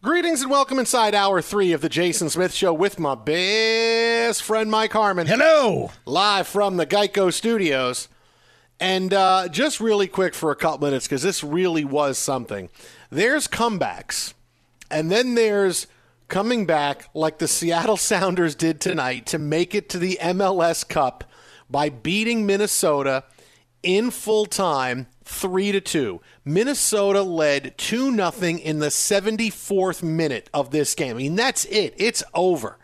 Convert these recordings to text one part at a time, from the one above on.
Greetings and welcome inside hour three of the Jason Smith Show with my best friend Mike Harmon. Hello. Live from the Geico Studios. And uh, just really quick for a couple minutes, because this really was something. There's comebacks, and then there's coming back like the Seattle Sounders did tonight to make it to the MLS Cup by beating Minnesota in full time, three to two. Minnesota led two nothing in the 74th minute of this game. I mean, that's it. It's over.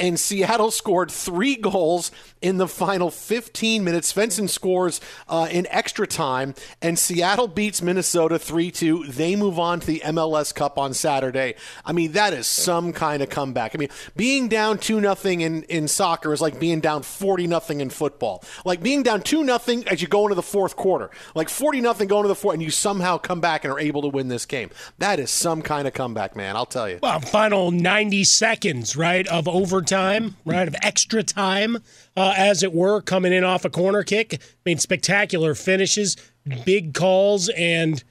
And Seattle scored three goals in the final 15 minutes. Svensson scores uh, in extra time, and Seattle beats Minnesota 3 2. They move on to the MLS Cup on Saturday. I mean, that is some kind of comeback. I mean, being down 2 nothing in, in soccer is like being down 40 nothing in football. Like being down 2 nothing as you go into the fourth quarter. Like 40 nothing going to the fourth, and you somehow come back and are able to win this game. That is some kind of comeback, man. I'll tell you. Well, final 90 seconds, right, of overtime, right, of extra time, uh, as it were, coming in off a corner kick. I mean, spectacular finishes, big calls, and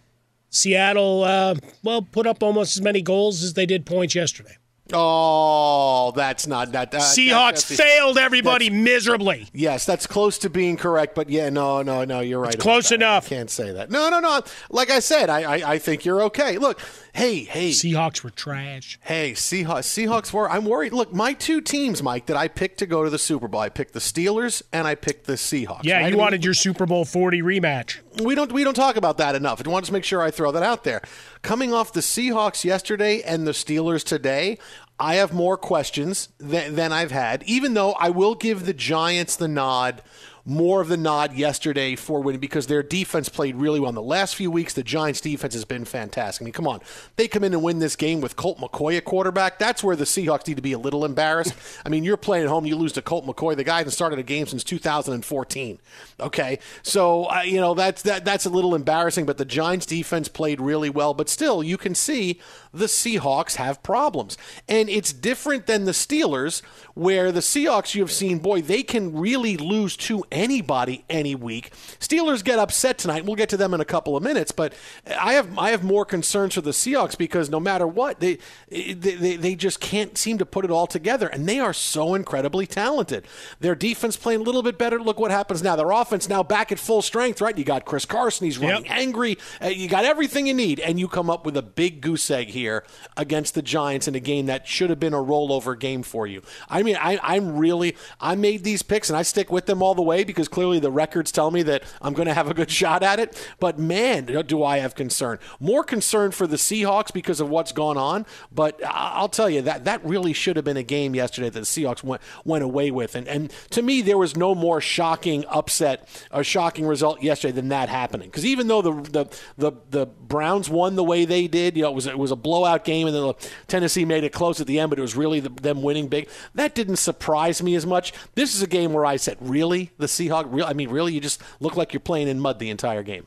Seattle, uh, well, put up almost as many goals as they did points yesterday. Oh, that's not that. that Seahawks that- failed everybody miserably. Yes, that's close to being correct, but yeah, no, no, no, you're right. close that. enough. I can't say that. No, no, no. Like I said, I, I, I think you're okay. Look, hey, hey, Seahawks were trash. hey, Seahawks, Seahawks were. I'm worried. Look, my two teams, Mike, that I picked to go to the Super Bowl, I picked the Steelers and I picked the Seahawks. Yeah, right? You wanted your Super Bowl 40 rematch. we don't we don't talk about that enough. I want to make sure I throw that out there. Coming off the Seahawks yesterday and the Steelers today, I have more questions than, than I've had. Even though I will give the Giants the nod more of the nod yesterday for winning because their defense played really well. In the last few weeks, the Giants' defense has been fantastic. I mean, come on. They come in and win this game with Colt McCoy at quarterback. That's where the Seahawks need to be a little embarrassed. I mean, you're playing at home, you lose to Colt McCoy. The guy hasn't started a game since 2014. Okay, so uh, you know that's that that's a little embarrassing. But the Giants' defense played really well. But still, you can see the Seahawks have problems, and it's different than the Steelers, where the Seahawks you have seen, boy, they can really lose to anybody any week. Steelers get upset tonight. We'll get to them in a couple of minutes, but I have I have more concerns for the Seahawks because no matter what, they they, they, they just can't seem to put it all together, and they are so incredibly talented. Their defense playing a little bit better. Look what happens now. Their offense now back at full strength, right? You got Chris Carson. He's running Yep. angry. Uh, you got everything you need, and you come up with a big goose egg here against the Giants in a game that should have been a rollover game for you. I mean, I, I'm really I made these picks and I stick with them all the way because clearly the records tell me that I'm going to have a good shot at it. But man, do I have concern. More concern for the Seahawks because of what's gone on. But I'll tell you that that really should have been a game yesterday that the Seahawks went went away with. And and to me, there was no more shocking upset or shocking result yesterday than that happening. Because even though the, the the the Browns won the way they did, you know, it was it was a blowout game, and then Tennessee made it close at the end, but it was really the, them winning big. That didn't surprise me as much. This is a game where I said, really, the Seahawks? Real? I mean, really, you just look like you're playing in mud the entire game.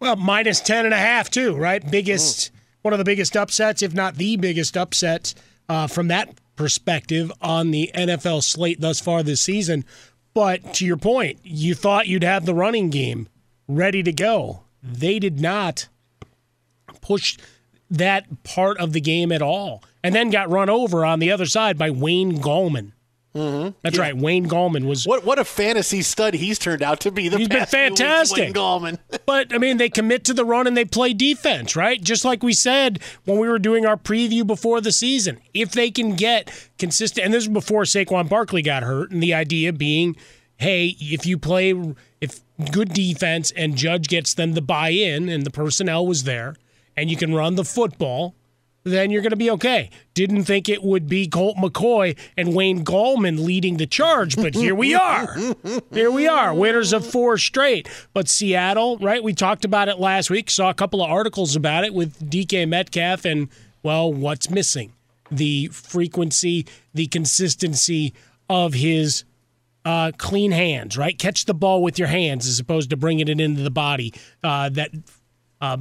Well, minus 10 and a half, too, right? Biggest, one of the biggest upsets, if not the biggest upset uh, from that perspective on the NFL slate thus far this season. But to your point, you thought you'd have the running game ready to go. They did not push that part of the game at all, and then got run over on the other side by Wayne Gallman. Mm-hmm. That's right. Wayne Gallman was What what a fantasy stud he's turned out to be. The He's been fantastic. Wayne Gallman. But I mean, they commit to the run and they play defense, right? Just like we said when we were doing our preview before the season. If they can get consistent, and this was before Saquon Barkley got hurt, and the idea being, hey, if you play, if good defense and Judge gets them to buy in, and the personnel was there, and you can run the football. Then you're going to be okay. Didn't think it would be Colt McCoy and Wayne Gallman leading the charge, but here we are. Here we are, winners of four straight. But Seattle, right? We talked about it last week, saw a couple of articles about it with DK Metcalf, and, well, what's missing? The frequency, the consistency of his uh, clean hands, right? Catch the ball with your hands as opposed to bringing it into the body. Uh, that uh,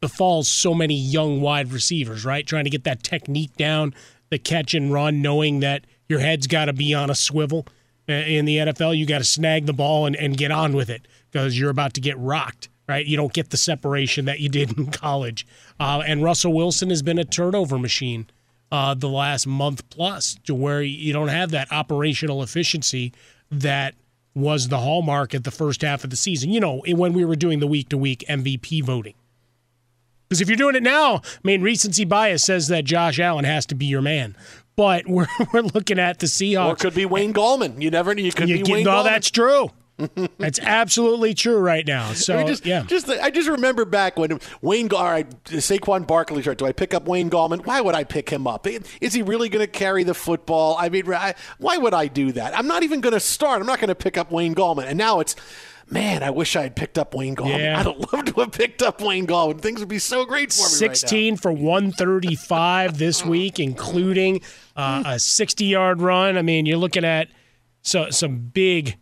befalls so many young wide receivers, right? Trying to get that technique down, the catch and run, knowing that your head's got to be on a swivel. Uh, In the NFL, you got to snag the ball and, and get on with it because you're about to get rocked, right? You don't get the separation that you did in college. Uh, and Russell Wilson has been a turnover machine uh, the last month plus to where you don't have that operational efficiency that was the hallmark at the first half of the season. You know, when we were doing the week to week MVP voting. Because if you're doing it now, I mean, recency bias says that Josh Allen has to be your man. But we're, we're looking at the Seahawks. Or it could be Wayne Gallman. You never know. You could You be get- Wayne no, Gallman. that's true. that's absolutely true right now. So, I mean, just, yeah. just I just remember back when Wayne, all right, Saquon Barkley. Right, do I pick up Wayne Gallman? Why would I pick him up? Is he really going to carry the football? I mean, I, why would I do that? I'm not even going to start. I'm not going to pick up Wayne Gallman. And now it's, man, I wish I had picked up Wayne Gallman. Yeah. I'd have loved to have picked up Wayne Gallman. Things would be so great for me. 16 for 135 this week, including uh, a 60 yard run. I mean, you're looking at so, some big,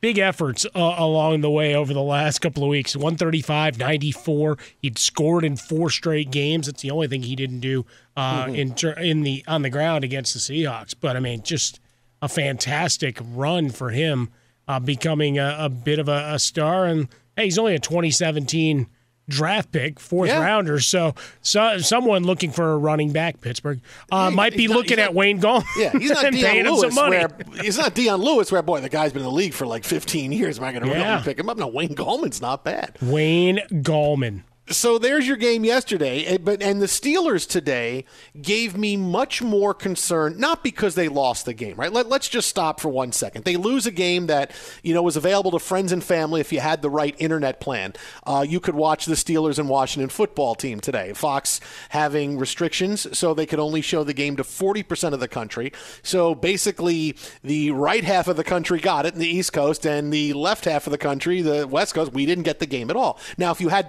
big efforts uh, along the way over the last couple of weeks 135, 94. He'd scored in four straight games. It's the only thing he didn't do uh, in, ter- in the on the ground against the Seahawks. But I mean, just a fantastic run for him, uh, becoming a, a bit of a, a star. And hey, he's only a 2017 draft pick, fourth Yeah. rounder. So, so someone looking for a running back, Pittsburgh, uh, Hey, might be not- looking at not- Wayne Gallman. Yeah, he's not and paying Dion Lewis. some money. Where, he's not Dion Lewis. Where boy, the guy's been in the league for like 15 years. Am I going to Yeah. really pick him up? No, Wayne Gallman's not bad. Wayne Gallman. So there's your game yesterday, eh, but and the Steelers today gave me much more concern, not because they lost the game, right? Let, let's just stop for one second. They lose a game that you know was available to friends and family if you had the right internet plan. Uh, you could watch the Steelers and Washington football team today. Fox having restrictions, so they could only show the game to 40% of the country. So basically, the right half of the country got it in the East Coast, and the left half of the country, the West Coast, we didn't get the game at all. Now, if you had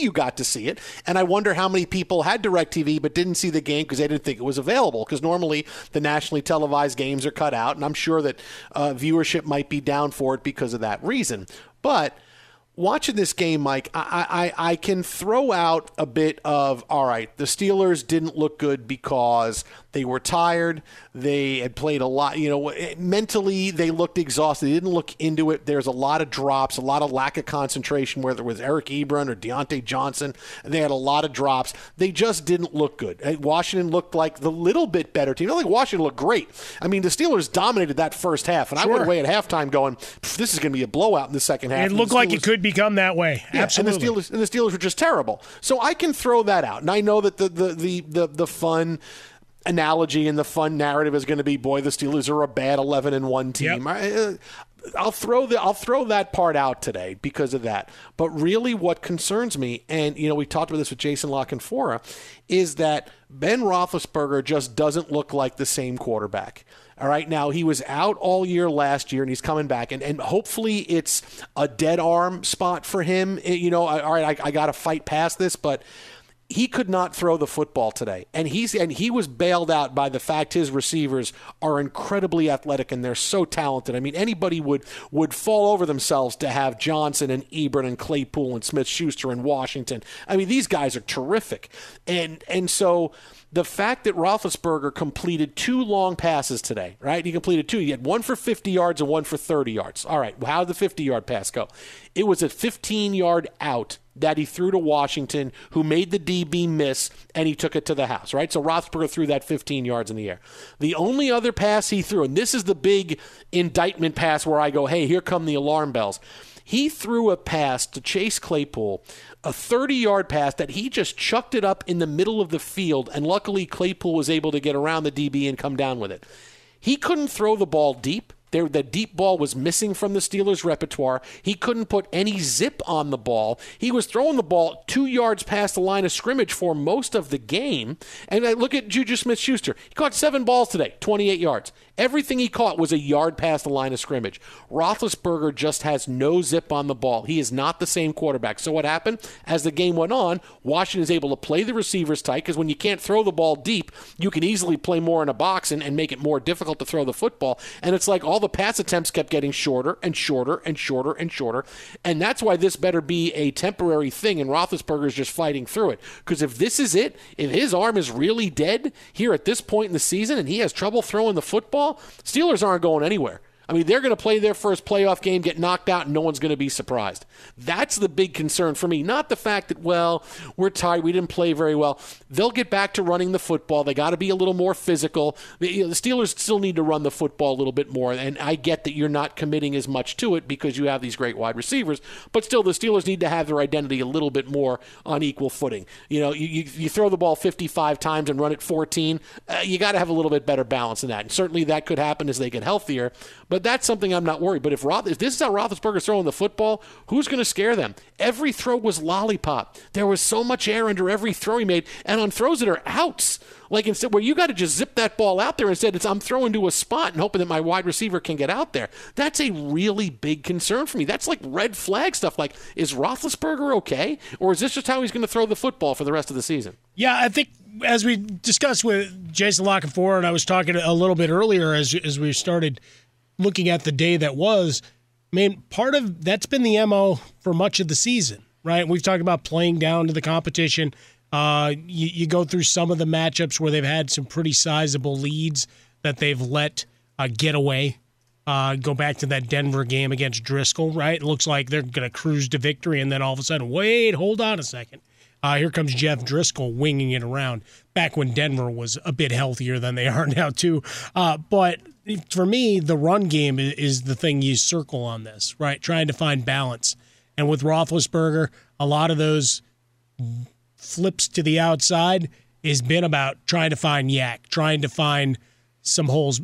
You got to see it. And I wonder how many people had DirecTV but didn't see the game because they didn't think it was available. Because normally the nationally televised games are cut out, and I'm sure that uh, viewership might be down for it because of that reason. But watching this game, Mike, I, I, I can throw out a bit of all right, the Steelers didn't look good because they were tired. They had played a lot. You know, eh, mentally they looked exhausted. They didn't look into it. There's a lot of drops, a lot of lack of concentration, whether it was Eric Ebron or Diontae Johnson. They had a lot of drops. They just didn't look good. Eh, Washington looked like the little bit better team. I think Washington looked great. I mean, the Steelers dominated that first half, and sure. I went away at halftime going, "This is going to be a blowout in the second half." It looked like it could become that way. Yeah, Absolutely. And the Steelers and the Steelers were just terrible. So I can throw that out, and I know that the the the the, the fun analogy and the fun narrative is going to be, boy, the Steelers are a bad eleven and one team. Yep. I, uh, I'll throw the I'll throw that part out today because of that. But really, what concerns me, and you know, we talked about this with Jason La Canfora, is that Ben Roethlisberger just doesn't look like the same quarterback. All right, now he was out all year last year, and he's coming back, and, and hopefully it's a dead arm spot for him. Eh, you know, all right, I, I got to fight past this, but he could not throw the football today. And he's and he was bailed out by the fact his receivers are incredibly athletic and they're so talented. I mean anybody would would fall over themselves to have johnson and ebron and claypool and smith schuster and washington. I mean these guys are terrific. And and so the fact that Roethlisberger completed two long passes today, right? He completed two. He had one for 50 yards and one for 30 yards. All right, how did the 50 yard pass go? It was a 15 yard out that he threw to Washington, who made the DB miss, and he took it to the house, right? So Roethlisberger threw that 15 yards in the air. The only other pass he threw, and this is the big indictment pass where I go, hey, here come the alarm bells. He threw a pass to Chase Claypool, a 30 yard pass that he just chucked it up in the middle of the field, and luckily Claypool was able to get around the DB and come down with it. He couldn't throw the ball deep. There, the deep ball was missing from the Steelers' repertoire. He couldn't put any zip on the ball. He was throwing the ball two yards past the line of scrimmage for most of the game. And I look at Juju Smith Schuster. He caught seven balls today, 28 yards. Everything he caught was a yard past the line of scrimmage. Roethlisberger just has no zip on the ball. He is not the same quarterback. So what happened? As the game went on, Washington is able to play the receivers tight because when you can't throw the ball deep, you can easily play more in a box and, and make it more difficult to throw the football. And it's like all the pass attempts kept getting shorter and shorter and shorter and shorter. And that's why this better be a temporary thing and Roethlisberger is just fighting through it. Because if this is it, if his arm is really dead here at this point in the season and he has trouble throwing the football, Steelers aren't going anywhere. I mean, they're going to play their first playoff game, get knocked out, and no one's going to be surprised. That's the big concern for me. Not the fact that, well, we're tired, we didn't play very well. They'll get back to running the football. They got to be a little more physical. The, the Steelers still need to run the football a little bit more, and I get that you're not committing as much to it because you have these great wide receivers, but still, the Steelers need to have their identity a little bit more on equal footing. You know, you, you, you throw the ball 55 times and run it 14, uh, you got to have a little bit better balance than that. And certainly that could happen as they get healthier. But that's something I'm not worried. But if, Roth, if this is how Roethlisberger's throwing the football, who's going to scare them? Every throw was lollipop. There was so much air under every throw he made, and on throws that are outs, like instead where you got to just zip that ball out there instead, it's I'm throwing to a spot and hoping that my wide receiver can get out there. That's a really big concern for me. That's like red flag stuff. Like, is Roethlisberger okay, or is this just how he's going to throw the football for the rest of the season? Yeah, I think as we discussed with Jason La Canfora, and I was talking a little bit earlier as as we started looking at the day that was, I mean, part of that's been the MO for much of the season, right? We've talked about playing down to the competition. Uh, you, you, go through some of the matchups where they've had some pretty sizable leads that they've let uh, get away. Uh, go back to that Denver game against Driskel, right? It looks like they're going to cruise to victory, and then all of a sudden, wait, hold on a second. Uh, here comes Jeff Driskel winging it around. Back when Denver was a bit healthier than they are now, too. Uh, but for me, the run game is the thing you circle on this, right? Trying to find balance. And with Roethlisberger, a lot of those flips to the outside has been about trying to find YAC, trying to find some holes.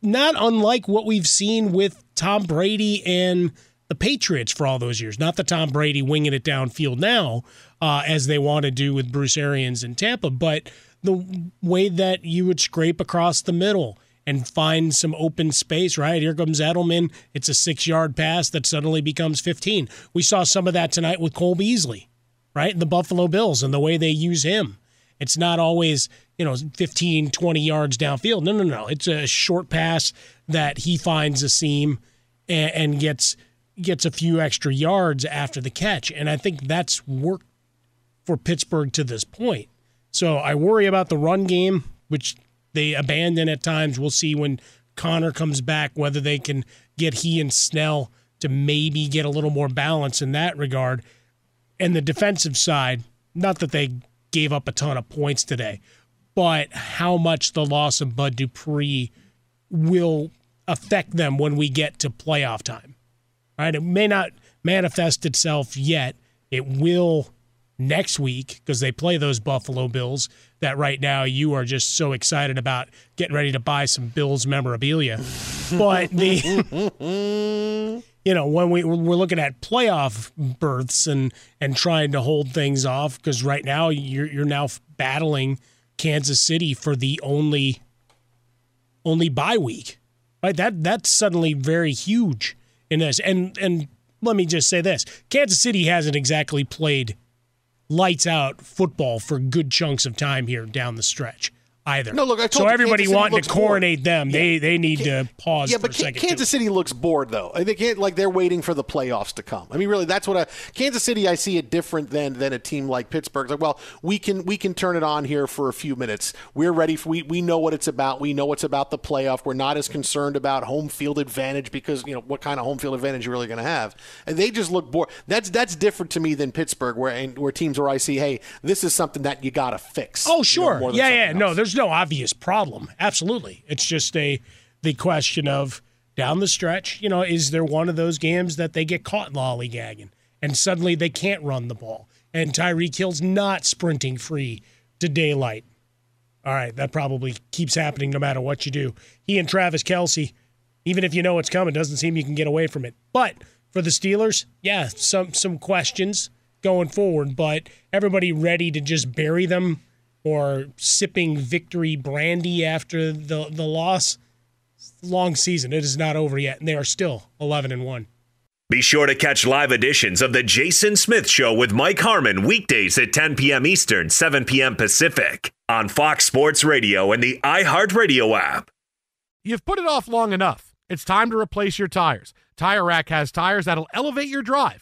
Not unlike what we've seen with Tom Brady and the Patriots for all those years. Not the Tom Brady winging it downfield now, uh, as they want to do with Bruce Arians in Tampa, but the way that you would scrape across the middle and find some open space, right? Here comes Edelman. It's a six yard pass that suddenly becomes 15. We saw some of that tonight with Cole Beasley, right? The Buffalo Bills and the way they use him. It's not always, you know, 15, 20 yards downfield. No, no, no. It's a short pass that he finds a seam and, and gets gets a few extra yards after the catch. And I think that's worked for Pittsburgh to this point. So I worry about the run game, which they abandon at times. We'll see when Conner comes back whether they can get he and Snell to maybe get a little more balance in that regard. And the defensive side, not that they gave up a ton of points today, but how much the loss of Bud Dupree will affect them when we get to playoff time. Right? It may not manifest itself yet. It will next week because they play those Buffalo Bills that right now you are just so excited about getting ready to buy some Bills memorabilia. but the you know when we we're looking at playoff berths and and trying to hold things off because right now you're you're now battling Kansas City for the only only bye week. Right? That that's suddenly very huge in this. And and let me just say this. Kansas City hasn't exactly played lights out football for good chunks of time here down the stretch either. No, look, I told so everybody wanting to coronate bored. them, they they need to pause. Yeah, for but a second Kansas too. City looks bored though. I think like they're waiting for the playoffs to come. I mean, really, that's what a Kansas City. I see it different than than a team like Pittsburgh. It's like, well, we can we can turn it on here for a few minutes. We're ready. For, we we know what it's about. We know it's about the playoff. We're not as concerned about home field advantage because you know what kind of home field advantage you're really going to have. And they just look bored. That's that's different to me than Pittsburgh, where and where teams where I see, hey, this is something that you got to fix. Oh, you know, sure. yeah, yeah. something No, else. There's no obvious problem. Absolutely. It's just a the question of down the stretch, you know, is there one of those games that they get caught lollygagging and suddenly they can't run the ball and Tyreek Hill's not sprinting free to daylight? All right, that probably keeps happening no matter what you do. He and Travis Kelce, even if you know it's coming, doesn't seem you can get away from it. But for the Steelers, yeah, some some questions going forward, but everybody ready to just bury them or sipping victory brandy after the the loss. Long season. It is not over yet, and they are still eleven and one. Be sure to catch live editions of The Jason Smith Show with Mike Harmon weekdays at 10 p.m. Eastern, 7 p.m. Pacific on Fox Sports Radio and the iHeartRadio app. You've put it off long enough. It's time to replace your tires. Tire Rack has tires that'll elevate your drive.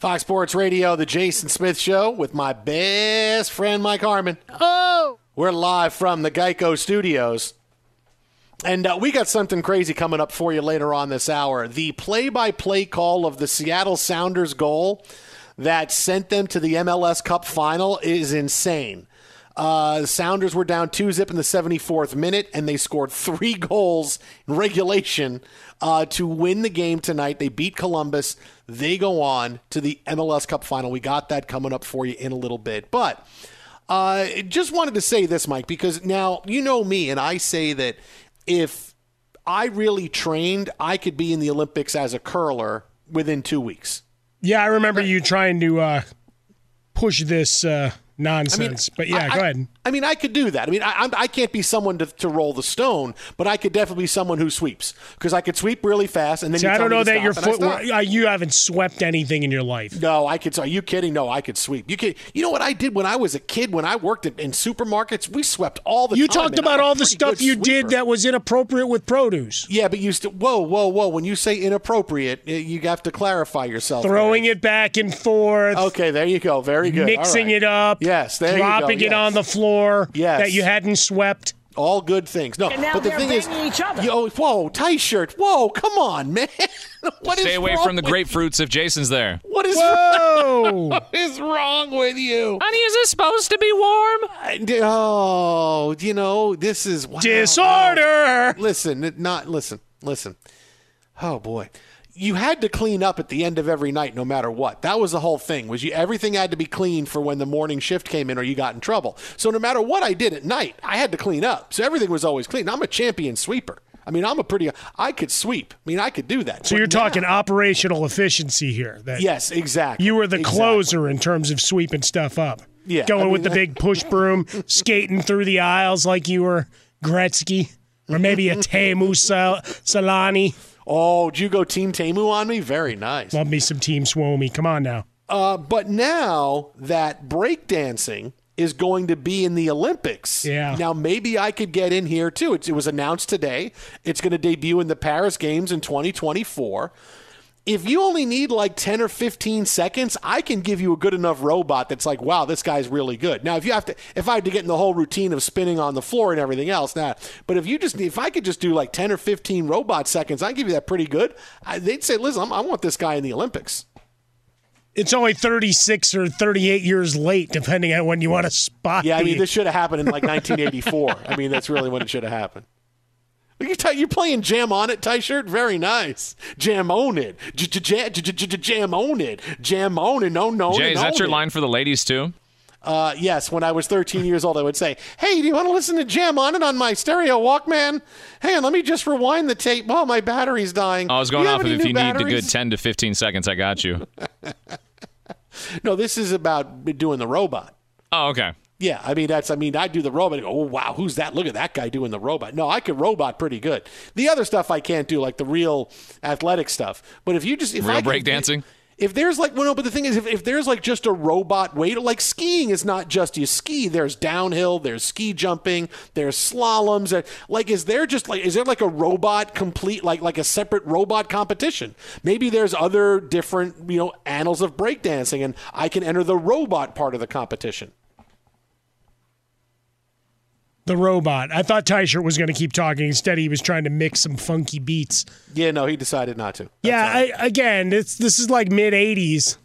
Fox Sports Radio, the Jason Smith Show with my best friend Mike Harmon. Oh, we're live from the Geico Studios, and uh, we got something crazy coming up for you later on this hour. The play-by-play call of the Seattle Sounders goal that sent them to the MLS Cup final is insane. Uh, the Sounders were down two zip in the 74th minute, and they scored three goals in regulation uh, to win the game tonight. They beat Columbus. They go on to the MLS Cup final. We got that coming up for you in a little bit. But uh, just wanted to say this, Mike, because now you know me, and I say that if I really trained, I could be in the Olympics as a curler within two weeks. Yeah, I remember you trying to uh, push this uh, nonsense. but yeah, I, go ahead. I mean, I could do that. I mean, I, I'm- I can't be someone to, to roll the stone, but I could definitely be someone who sweeps because I could sweep really fast. And then See, you I don't know that your foot. You haven't swept anything in your life. No, I could. Are you kidding? No, I could sweep. You can. You know what I did when I was a kid? When I worked in, in supermarkets, we swept all the You time. talked about all the stuff you sweeper. did that was inappropriate with produce. Yeah, but you still. Whoa, whoa, whoa! When you say inappropriate, you have to clarify yourself. Throwing it back and forth. Okay, there you go. Very good. Mixing right. it up. Yes, there you go. dropping it Yes. on the floor. Yes. That you hadn't swept. All good things. No, And now but the thing is, each other. You, oh, whoa, tie shirt. Whoa, come on, man. What is Stay away wrong from the with- grapefruits if Jason's there. What is Whoa! what is wrong with you? Honey, is this supposed to be warm? I- Oh, you know, this is wow. Disorder. Listen, not listen, listen. Oh boy. You had to clean up at the end of every night no matter what. That was the whole thing. Was you everything had to be clean for when the morning shift came in or you got in trouble. So no matter what I did at night, I had to clean up. So everything was always clean. I'm a champion sweeper. I mean, I'm a pretty I could sweep. I mean, I could do that. So But you're now- talking operational efficiency here. That Yes, exactly. You were the Exactly. closer in terms of sweeping stuff up. Yeah, Going I mean, with the big push broom, skating through the aisles like you were Gretzky, or maybe a Teemu Sal- Selanne. Oh, did you go Team Tamu on me? Very nice. Love me some Team Swomy. Come on now. Uh, but now that breakdancing is going to be in the Olympics. Yeah. Now maybe I could get in here too. It's, it was announced today. It's going to debut in the Paris Games in 2024. If you only need like 10 or 15 seconds, I can give you a good enough robot that's like, wow, this guy's really good. Now, if you have to, if I had to get in the whole routine of spinning on the floor and everything else, now, but if you just, if I could just do like 10 or 15 robot seconds, I give you that pretty good. I, they'd say, listen, I'm, I want this guy in the Olympics. It's only 36 or 38 years late, depending on when you want to spot. Yeah, I mean, the- this should have happened in like 1984. I mean, that's really when it should have happened. Look, You're, you're playing Jam on it, tie shirt. Very nice. Jam on it. Jam on it. Jam on it. No, no. Jay, is that your line for the ladies too? Uh, yes, when I was 13 years old, I would say, "Hey, do you want to listen to Jam on it on my stereo Walkman? On, let me just rewind the tape. Oh, my battery's dying. I was going off of if you need a good 10 to 15 seconds, I got you. No, this is about doing the robot. Oh, okay. Yeah, I mean that's. I mean, I do the robot. And go, oh wow, who's that? Look at that guy doing the robot. No, I can robot pretty good. The other stuff I can't do, like the real athletic stuff. But if you just if Real I could- breakdancing? if there's like well no but the thing is if, if there's like just a robot way to like skiing is not just you ski there's downhill there's ski jumping there's slaloms there- like is there just like is there like a robot complete like like a separate robot competition maybe there's other different you know annals of breakdancing and i can enter the robot part of the competition The robot. I thought Tyshirt was going to keep talking. Instead, he was trying to mix some funky beats. yeah no he decided not to yeah, I, again, it's, this is like mid 80s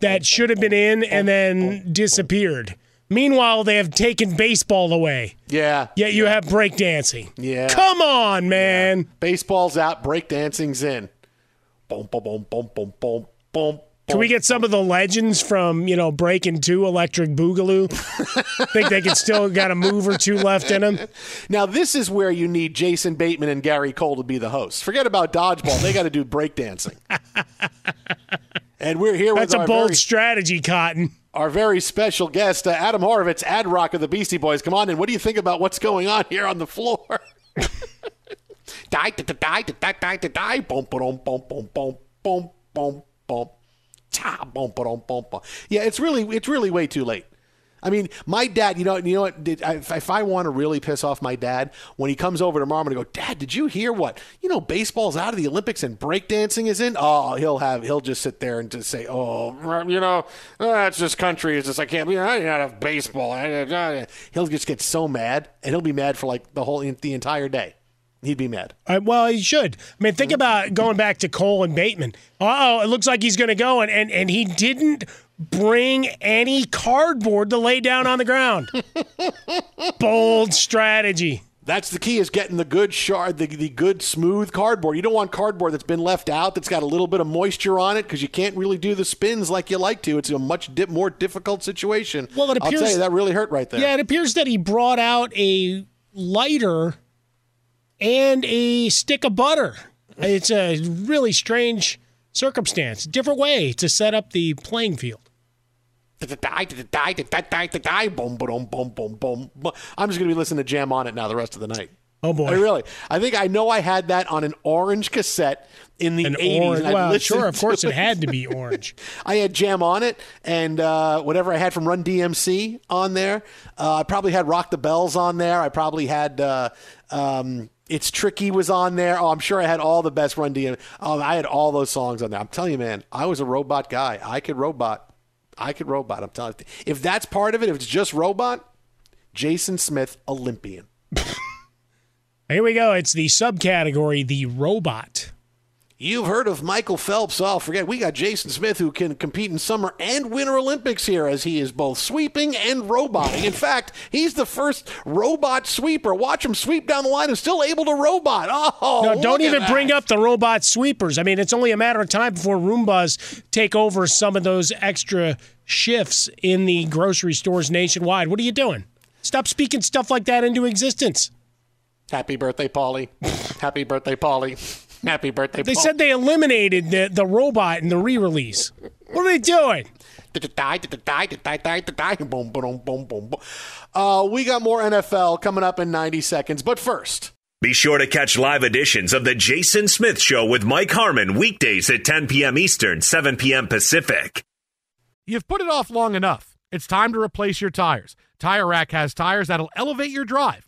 that should have been in and then disappeared. Meanwhile, they have taken baseball away. yeah Yet you have breakdancing. yeah Come on, man. baseball's out breakdancing's in boom boom boom boom boom boom boom Can we get some of the legends from, you know, Breaking 2 Electric Boogaloo? Think they can still got a move or two left in them? Now, this is where you need Jason Bateman and Gary Cole to be the hosts. Forget about dodgeball; they got to do breakdancing. and we're here That's with a our bold very, strategy, Cotton. our very special guest, uh, Adam Horovitz, Ad Rock of the Beastie Boys. Come on in. What do you think about what's going on here on the floor? Die, die, die, die, die, die, die, boom, boom, boom, boom, boom, boom, boom, boom, boom, boom, boom, boom. Yeah, it's really, it's really way too late. I mean, my dad. You know, you know what? Did, if, I want to really piss off my dad, when he comes over tomorrow, I'm to go, Dad, did you hear what? You know, baseball's out of the Olympics and breakdancing is in. Oh, he'll have, he'll just sit there and just say, Oh, you know, oh, that's just country. It's just I can't be. I not have baseball. He'll just get so mad, and he'll be mad for like the whole the entire day. He'd be mad. Uh, well, he should. I mean, think about going back to Cole and Bateman. Oh, it looks like he's going to go, and, and, and he didn't bring any cardboard to lay down on the ground. Bold strategy. That's the key is getting the good shard, the, the good smooth cardboard. You don't want cardboard that's been left out, that's got a little bit of moisture on it, because you can't really do the spins like you like to. It's a much di- more difficult situation. Well, it I'll tell appears- you, that really hurt right there. Yeah, it appears that he brought out a lighter and a stick of butter. It's a really strange circumstance, different way to set up the playing field. I'm just going to be listening to Jam on it now the rest of the night. Oh boy, I really. I think I know I had that on an orange cassette in the An 80s. orange. Well, sure, of course, it had to be orange. I had Jam on it, and uh, whatever I had from Run DMC on there. Uh, I probably had Rock the Bells on there. I probably had uh, um, It's Tricky was on there. Oh, I'm sure I had all the best Run DMC. Oh, I had all those songs on there. I'm telling you, man, I was a robot guy. I could robot. I could robot. I'm telling you. If that's part of it, if it's just robot, Jason Smith, Olympian. Here we go. It's the subcategory, the robot. You've heard of Michael Phelps. Oh, forget we got Jason Smith who can compete in summer and winter Olympics here as he is both sweeping and roboting. In fact, he's the first robot sweeper. Watch him sweep down the line and still able to robot. Oh, No, don't even that. bring up the robot sweepers. I mean, it's only a matter of time before Roombas take over some of those extra shifts in the grocery stores nationwide. What are you doing? Stop speaking stuff like that into existence. Happy birthday, Polly. Happy birthday, Polly. Happy birthday, They Paul. said they eliminated the, the robot in the re release. What are they doing? Boom, boom, boom, boom, boom. Uh, we got more NFL coming up in 90 seconds. But first, Be sure to catch live editions of The Jason Smith Show with Mike Harmon weekdays at 10 p.m. Eastern, 7 p.m. Pacific. You've put it off long enough. It's time to replace your tires. Tire Rack has tires that'll elevate your drive.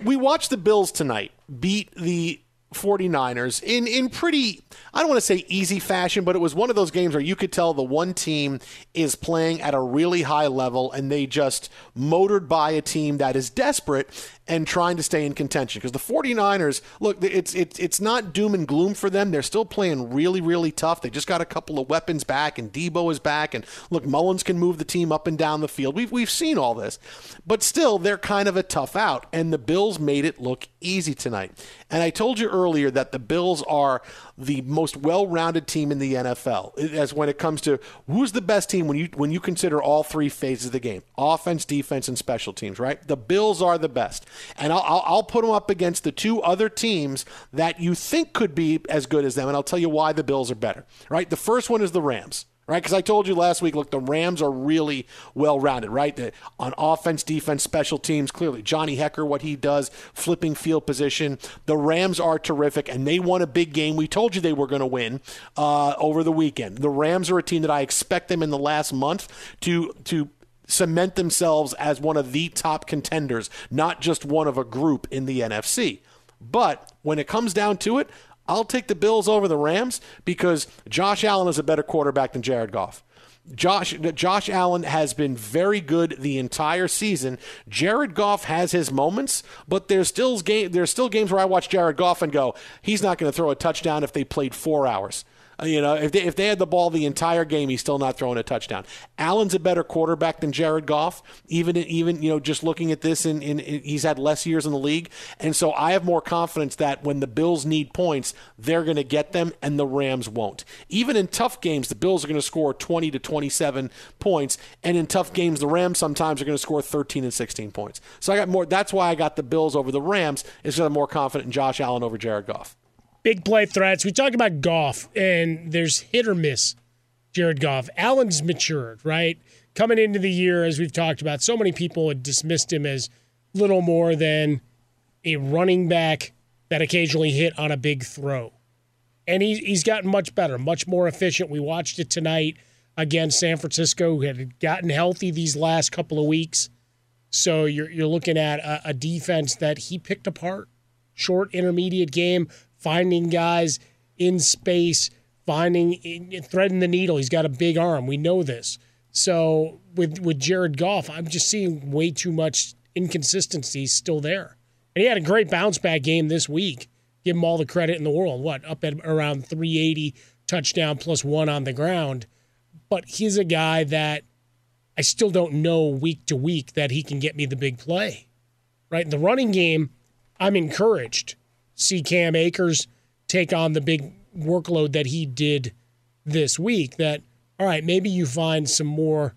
we watched the Bills tonight beat the 49ers in in pretty I don't want to say easy fashion, but it was one of those games where you could tell the one team is playing at a really high level and they just motored by a team that is desperate and trying to stay in contention. Because the 49ers look it's it's it's not doom and gloom for them. They're still playing really really tough. They just got a couple of weapons back and Deebo is back and look Mullens can move the team up and down the field. We've we've seen all this. But still they're kind of a tough out and the Bills made it look easy tonight. And I told you earlier that the Bills are the most well-rounded team in the NFL as when it comes to who's the best team when you when you consider all three phases of the game offense defense and special teams right? The Bills are the best and I'll, I'll put them up against the two other teams that you think could be as good as them, and I'll tell you why the Bills are better. Right, the first one is the Rams right? Because I told you last week, look, the Rams are really well rounded, right? The, on offense, defense, special teams, clearly Johnny Hekker, what he does, flipping field position. The Rams are terrific, and they won a big game. We told you they were going to win uh, over the weekend. The Rams are a team that I expect them in the last month to to cement themselves as one of the top contenders, not just one of a group in the NFC. But when it comes down to it, I'll take the Bills over the Rams because Josh Allen is a better quarterback than Jared Goff. Josh Josh Allen has been very good the entire season. Jared Goff has his moments, but there's still game there's still games where I watch Jared Goff and go, he's not going to throw a touchdown if they played 4 hours. You know, if they, if they had the ball the entire game, he's still not throwing a touchdown. Allen's a better quarterback than Jared Goff. Even even you know, just looking at this, and he's had less years in the league, and so I have more confidence that when the Bills need points, they're going to get them, and the Rams won't. Even in tough games, the Bills are going to score 20 to 27 points, and in tough games, the Rams sometimes are going to score 13 and 16 points. So I got more. That's why I got the Bills over the Rams. Is because I'm more confident in Josh Allen over Jared Goff big play threats. We talked about Goff, and there's hit or miss. Jared Goff. Allen's matured, right? Coming into the year, as we've talked about, so many people had dismissed him as little more than a running back that occasionally hit on a big throw. And he, he's gotten much better, much more efficient. We watched it tonight against San Francisco, who had gotten healthy these last couple of weeks. So you're, you're looking at a, a defense that he picked apart. Short, intermediate game, finding guys in space, finding threading the needle. He's got a big arm. We know this. So with with Jared Goff, I'm just seeing way too much inconsistency still there. And he had a great bounce back game this week. Give him all the credit in the world. What, up at around 380 touchdown plus one on the ground. But he's a guy that I still don't know week to week that he can get me the big play. Right? The running game, I'm encouraged. See Cam Akers take on the big workload that he did this week. That, all right, maybe you find some more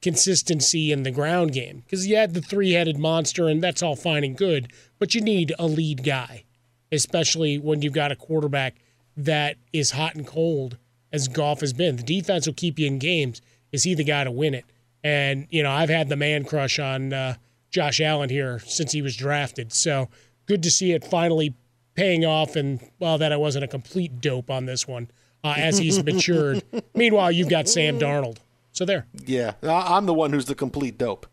consistency in the ground game because you had the three headed monster, and that's all fine and good, but you need a lead guy, especially when you've got a quarterback that is hot and cold as Goff has been. The defense will keep you in games. Is he the guy to win it? And, you know, I've had the man crush on uh, Josh Allen here since he was drafted. So good to see it finally paying off. And, well, that I wasn't a complete dope on this one uh, as he's matured. Meanwhile, you've got Sam Darnold. So there. Yeah, I- I'm the one who's the complete dope,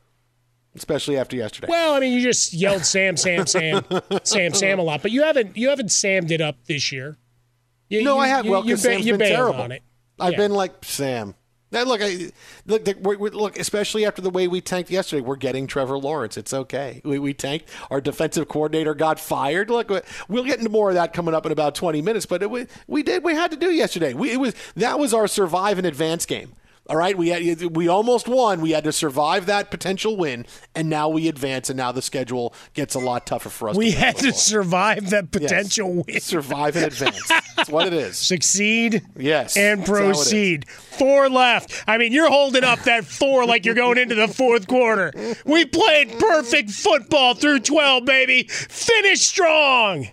especially after yesterday. Well, I mean, you just yelled Sam, Sam, Sam, Sam, Sam a lot, but you haven't you haven't Sammed it up this year. You, no, you- I have. You, well, you, because ba- Sam's you been terrible. on it. I've Yeah. been like Sam. Now, look, I, look, look. Especially after the way we tanked yesterday, we're getting Trevor Lawrence. It's okay. We, we tanked. Our defensive coordinator got fired. Look, we- we'll get into more of that coming up in about twenty minutes. But it, we we did. We had to do yesterday. We, it was that was our survive and advance game. All right, we had, we almost won. We had to survive that potential win, and now we advance. And now the schedule gets a lot tougher for us. We to had to survive that Yes. potential win. survive and advance. That's what it is. Succeed Yes, and that's how it is. proceed. Four left. I mean, you're holding up that four like you're going into the fourth quarter. We played perfect football through 12, baby. Finish strong.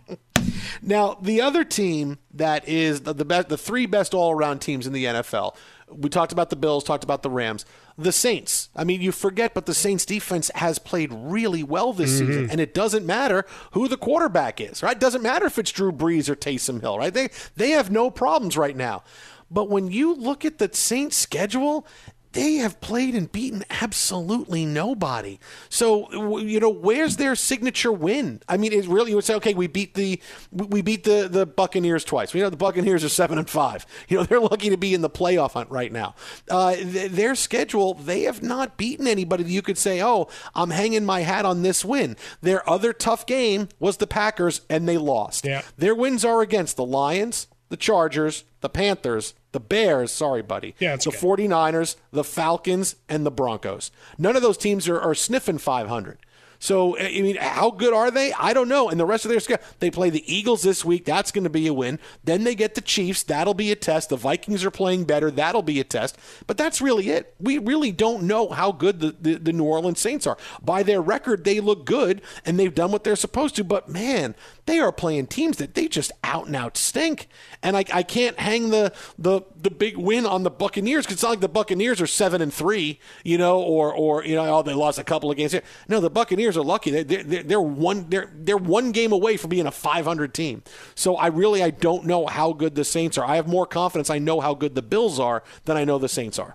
Now, the other team that is the, the best, the three best all-around teams in the NFL. We talked about the Bills, talked about the Rams, the Saints. I mean, you forget, but the Saints defense has played really well this mm-hmm. season, and it doesn't matter who the quarterback is, right? It doesn't matter if it's Drew Brees or Taysom Hill, right? They they have no problems right now. But when you look at the Saints schedule, they have played and beaten absolutely nobody. So you know, where's their signature win? I mean, it really you would say, okay, we beat the we beat the the Buccaneers twice. We know the Buccaneers are seven and five. You know, they're lucky to be in the playoff hunt right now. Uh, th- their schedule, they have not beaten anybody that you could say, oh, I'm hanging my hat on this win. Their other tough game was the Packers, and they lost. Yeah. Their wins are against the Lions, the Chargers, the Panthers, the Bears. Sorry, buddy. Yeah, it's the okay. 49ers, the Falcons, and the Broncos. None of those teams are, are sniffing 500. So, I mean, how good are they? I don't know. And the rest of their schedule, they play the Eagles this week. That's going to be a win. Then they get the Chiefs. That'll be a test. The Vikings are playing better. That'll be a test. But that's really it. We really don't know how good the, the, the New Orleans Saints are. By their record, they look good and they've done what they're supposed to. But man, they are playing teams that they just out and out stink. And I, I can't hang the, the the big win on the Buccaneers because it's not like the Buccaneers are seven and three, you know, or or you know, oh, they lost a couple of games here. No, the Buccaneers are lucky. They, they, they're, they're one they're they're one game away from being a 500 team. So I really I don't know how good the Saints are. I have more confidence. I know how good the Bills are than I know the Saints are.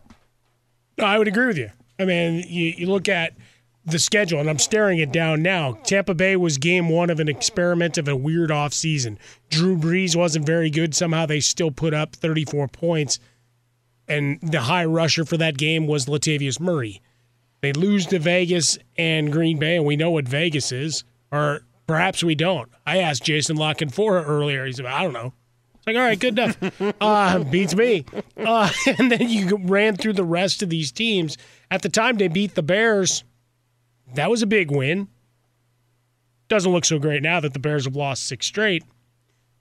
No, I would agree with you. I mean, you, you look at the schedule, and I'm staring it down now. Tampa Bay was game one of an experiment of a weird off season. Drew Brees wasn't very good. Somehow they still put up 34 points, and the high rusher for that game was Latavius Murray. They lose to Vegas and Green Bay, and we know what Vegas is, or perhaps we don't. I asked Jason La Canfora earlier. He said, I don't know. It's like, all right, good enough. Uh, beats me. Uh, and then you ran through the rest of these teams. At the time they beat the Bears, that was a big win. Doesn't look so great now that the Bears have lost six straight.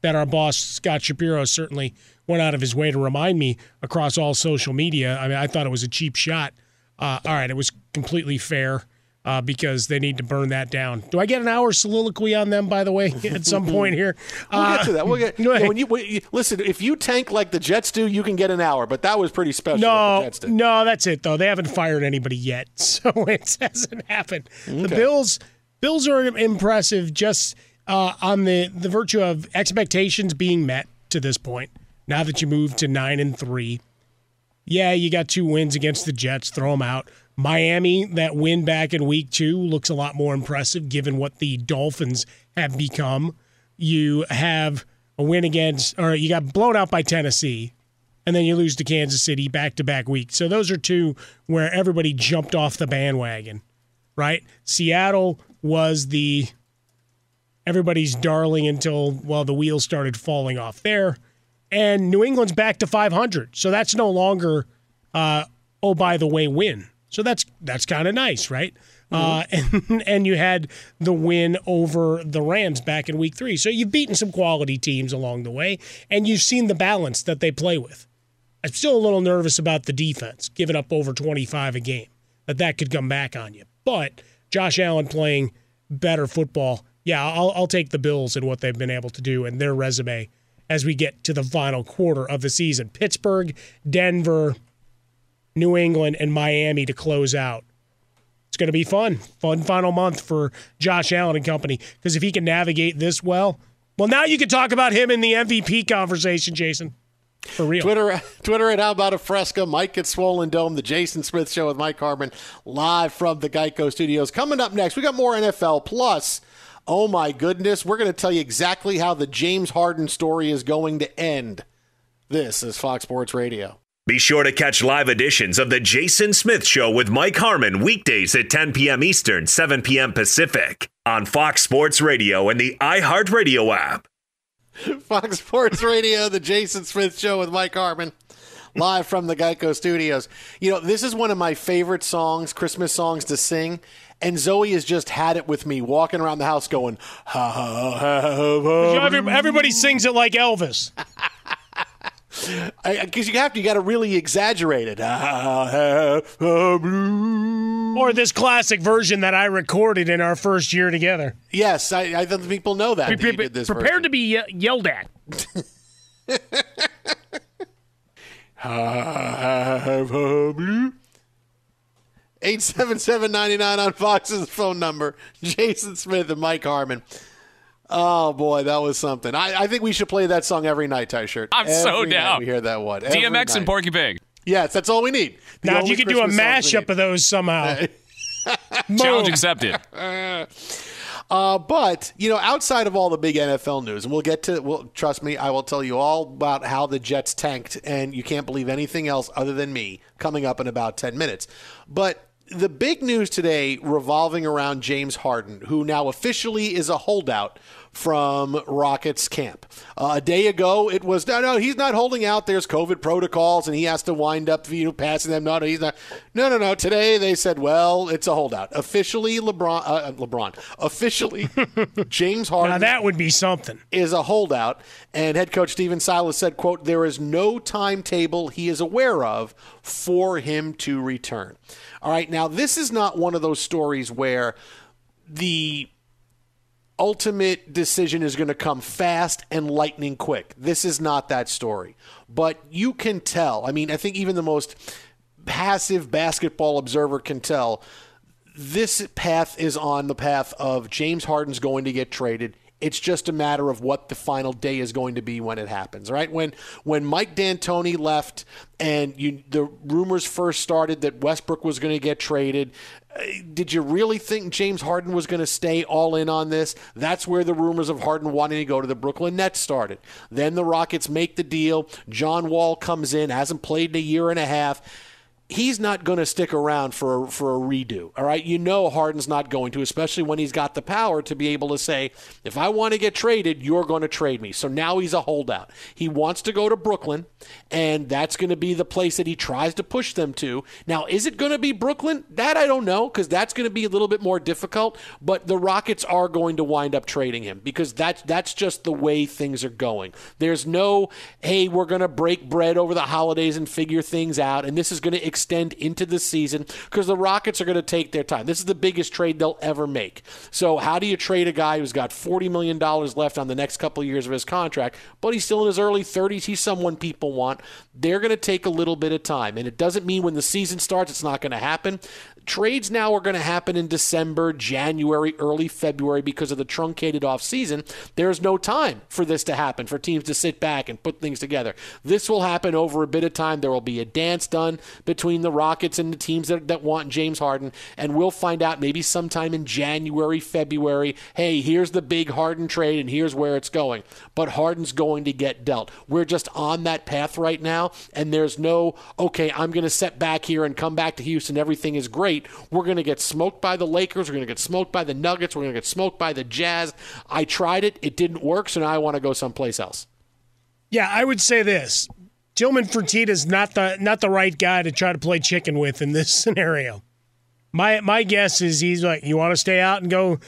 That our boss, Scott Shapiro, certainly went out of his way to remind me across all social media. I mean, I thought it was a cheap shot. Uh, all right, it was completely fair uh, because they need to burn that down. Do I get an hour soliloquy on them, by the way, at some point here? We'll Uh, get to that. We'll get. go ahead. yeah, when you, when you listen, if you tank like the Jets do, you can get an hour. But that was pretty special. No, no, that's it though. They haven't fired anybody yet, so it hasn't happened. The Bills, Bills are impressive just uh, on the the virtue of expectations being met to this point. Now that you move to nine and three, yeah, you got two wins against the Jets. Throw them out. Miami, that win back in week two looks a lot more impressive given what the Dolphins have become. You have a win against, or you got blown out by Tennessee and then you lose to Kansas City back to back week. So those are two where everybody jumped off the bandwagon. right? Seattle was the everybody's darling until well the wheels started falling off there, and New England's back to 500, so that's no longer uh, oh by the way win. So that's that's kind of nice, right? Uh, and and you had the win over the Rams back in Week Three. So you've beaten some quality teams along the way, and you've seen the balance that they play with. I'm still a little nervous about the defense, giving up over 25 a game, that that could come back on you. But Josh Allen playing better football, yeah, I'll, I'll take the Bills and what they've been able to do and their resume as we get to the final quarter of the season. Pittsburgh, Denver, New England, and Miami to close out. It's going to be fun. Fun final month for Josh Allen and company. Because if he can navigate this well, well, now you can talk about him in the MVP conversation, Jason. For real. Twitter, Twitter at How About a Fresca, Mike at Swollen Dome, the Jason Smith Show with Mike Harmon, live from the Geico Studios. Coming up next, we got more NFL. Plus, oh my goodness, we're going to tell you exactly how the James Harden story is going to end. This is Fox Sports Radio. Be sure to catch live editions of The Jason Smith Show with Mike Harmon weekdays at 10 p.m. Eastern, 7 p.m. Pacific on Fox Sports Radio and the iHeartRadio app. Fox Sports Radio, the Jason Smith Show with Mike Harmon, live from the Geico Studios. You know, this is one of my favorite songs, Christmas songs to sing. And Zoe has just had it with me, walking around the house going, ha, ha, ha, ha, ha ha. Everybody sings it like Elvis. Because you have to, you got to really exaggerate it. Or this classic version that I recorded in our first year together. Yes, I, I think people know that. that did this Prepared to be ye- yelled at. version. 877-99 on Fox's phone number. Jason Smith and Mike Harmon. Oh boy, that was something. I, I think we should play that song every night, Tie Shirt. I'm so Every night down. We hear that one. Every DMX and. Porky Pig. Yes, that's all we need. The Now, if you could do a Christmas songs we mashup of those somehow. Challenge accepted. Uh, but you know, outside of all the big NFL news, and we'll get to. Well, trust me, I will tell you all about how the Jets tanked, and you can't believe anything else other than me coming up in about ten minutes. But the big news today revolving around James Harden, who now officially is a holdout from Rockets camp. Uh, a day ago, it was no, no, he's not holding out. There's COVID protocols, and he has to wind up, you know, passing them. No, no, he's not. No, no, no. Today they said, well, it's a holdout. Officially, LeBron, uh, LeBron, officially, James Harden Now, that would be something. is a holdout. And head coach Stephen Silas said, quote, there is no timetable he is aware of for him to return. All right, now this is not one of those stories where the ultimate decision is going to come fast and lightning quick. This is not that story. But you can tell. I mean, I think even the most passive basketball observer can tell this path is on the path of James Harden's going to get traded. It's just a matter of what the final day is going to be when it happens, right? When when Mike D'Antoni left and you the rumors first started that Westbrook was going to get traded, did you really think James Harden was going to stay all in on this? That's where the rumors of Harden wanting to go to the Brooklyn Nets started. Then the Rockets make the deal. John Wall comes in, hasn't played in a year and a half he's not going to stick around for for a redo. All right, you know Harden's not going to, especially when he's got the power to be able to say, if I want to get traded, you're going to trade me. So now he's a holdout. He wants to go to Brooklyn, and that's going to be the place that he tries to push them to. Now, is it going to be Brooklyn? That I don't know because that's going to be a little bit more difficult. But the Rockets are going to wind up trading him because that's that's just the way things are going. There's no, hey, we're going to break bread over the holidays and figure things out, and this is going to extend into the season because the Rockets are going to take their time. This is the biggest trade they'll ever make. So, how do you trade a guy who's got $40 million left on the next couple of years of his contract, but he's still in his early 30s? He's someone people want. They're going to take a little bit of time. And it doesn't mean when the season starts, it's not going to happen. Trades now are going to happen in December, January, early February because of the truncated off season. There's no time for this to happen, for teams to sit back and put things together. This will happen over a bit of time. There will be a dance done between between the Rockets and the teams that, that want James Harden. And we'll find out maybe sometime in January, February hey, here's the big Harden trade and here's where it's going. But Harden's going to get dealt. We're just on that path right now. And there's no, okay, I'm going to set back here and come back to Houston. Everything is great. We're going to get smoked by the Lakers. We're going to get smoked by the Nuggets. We're going to get smoked by the Jazz. I tried it. It didn't work. So now I want to go someplace else. Yeah, I would say this. Tillman Fertitta is not the not the right guy to try to play chicken with in this scenario. My my guess is he's like, you want to stay out and go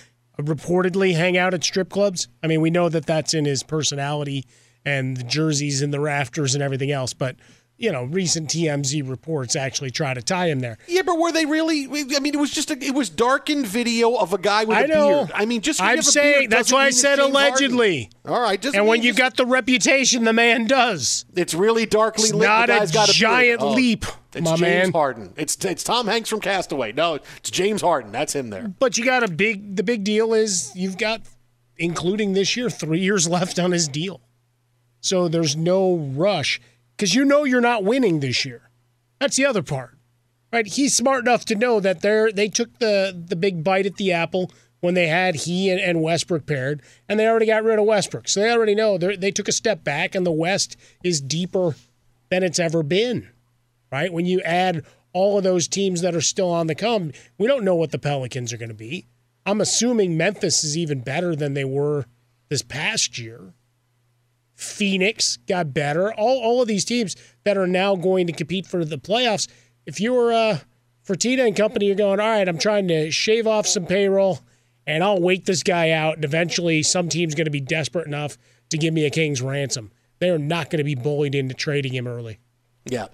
reportedly hang out at strip clubs. I mean, we know that that's in his personality and the jerseys and the rafters and everything else, but you know, recent TMZ reports actually try to tie him there. Yeah, but were they really? I mean, it was just a, it was darkened video of a guy with I a know. beard. I mean, just I'm saying that's why I said allegedly. All right, just and when you got the reputation the man does, it's really darkly it's lit. not a guy's got a giant. Oh, leap, It's my James man. Harden. It's it's Tom Hanks from Castaway. No, it's James Harden. That's him there. But you got a big. The big deal is you've got, including this year, three years left on his deal. So there's no rush because you know you're not winning this year. That's the other part, right? He's smart enough to know that they they took the the big bite at the apple when they had he and, and Westbrook paired, and they already got rid of Westbrook. So they already know they they took a step back, and the West is deeper than it's ever been, right? When you add all of those teams that are still on the come, we don't know what the Pelicans are going to be. I'm assuming Memphis is even better than they were this past year. Phoenix got better. All, all of these teams that are now going to compete for the playoffs. If you were uh, Fertitta and company, you're going, all right, I'm trying to shave off some payroll and I'll wait this guy out. And eventually, some team's going to be desperate enough to give me a king's ransom. They're not going to be bullied into trading him early. Yeah.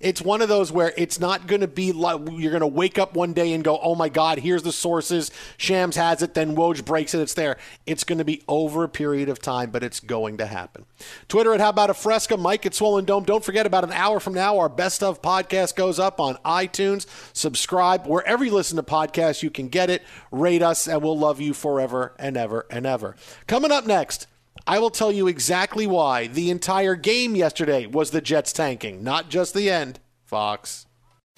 It's one of those where it's not going to be like you're going to wake up one day and go, "Oh my God, here's the sources." Shams has it, then Woj breaks it. It's there. It's going to be over a period of time, but it's going to happen. Twitter at How About a Fresca, Mike at Swollen Dome. Don't forget about an hour from now, our Best of podcast goes up on iTunes. Subscribe wherever you listen to podcasts. You can get it. Rate us, and we'll love you forever and ever and ever. Coming up next. I will tell you exactly why the entire game yesterday was the Jets tanking, not just the end. Fox.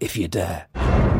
if you dare.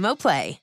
Play.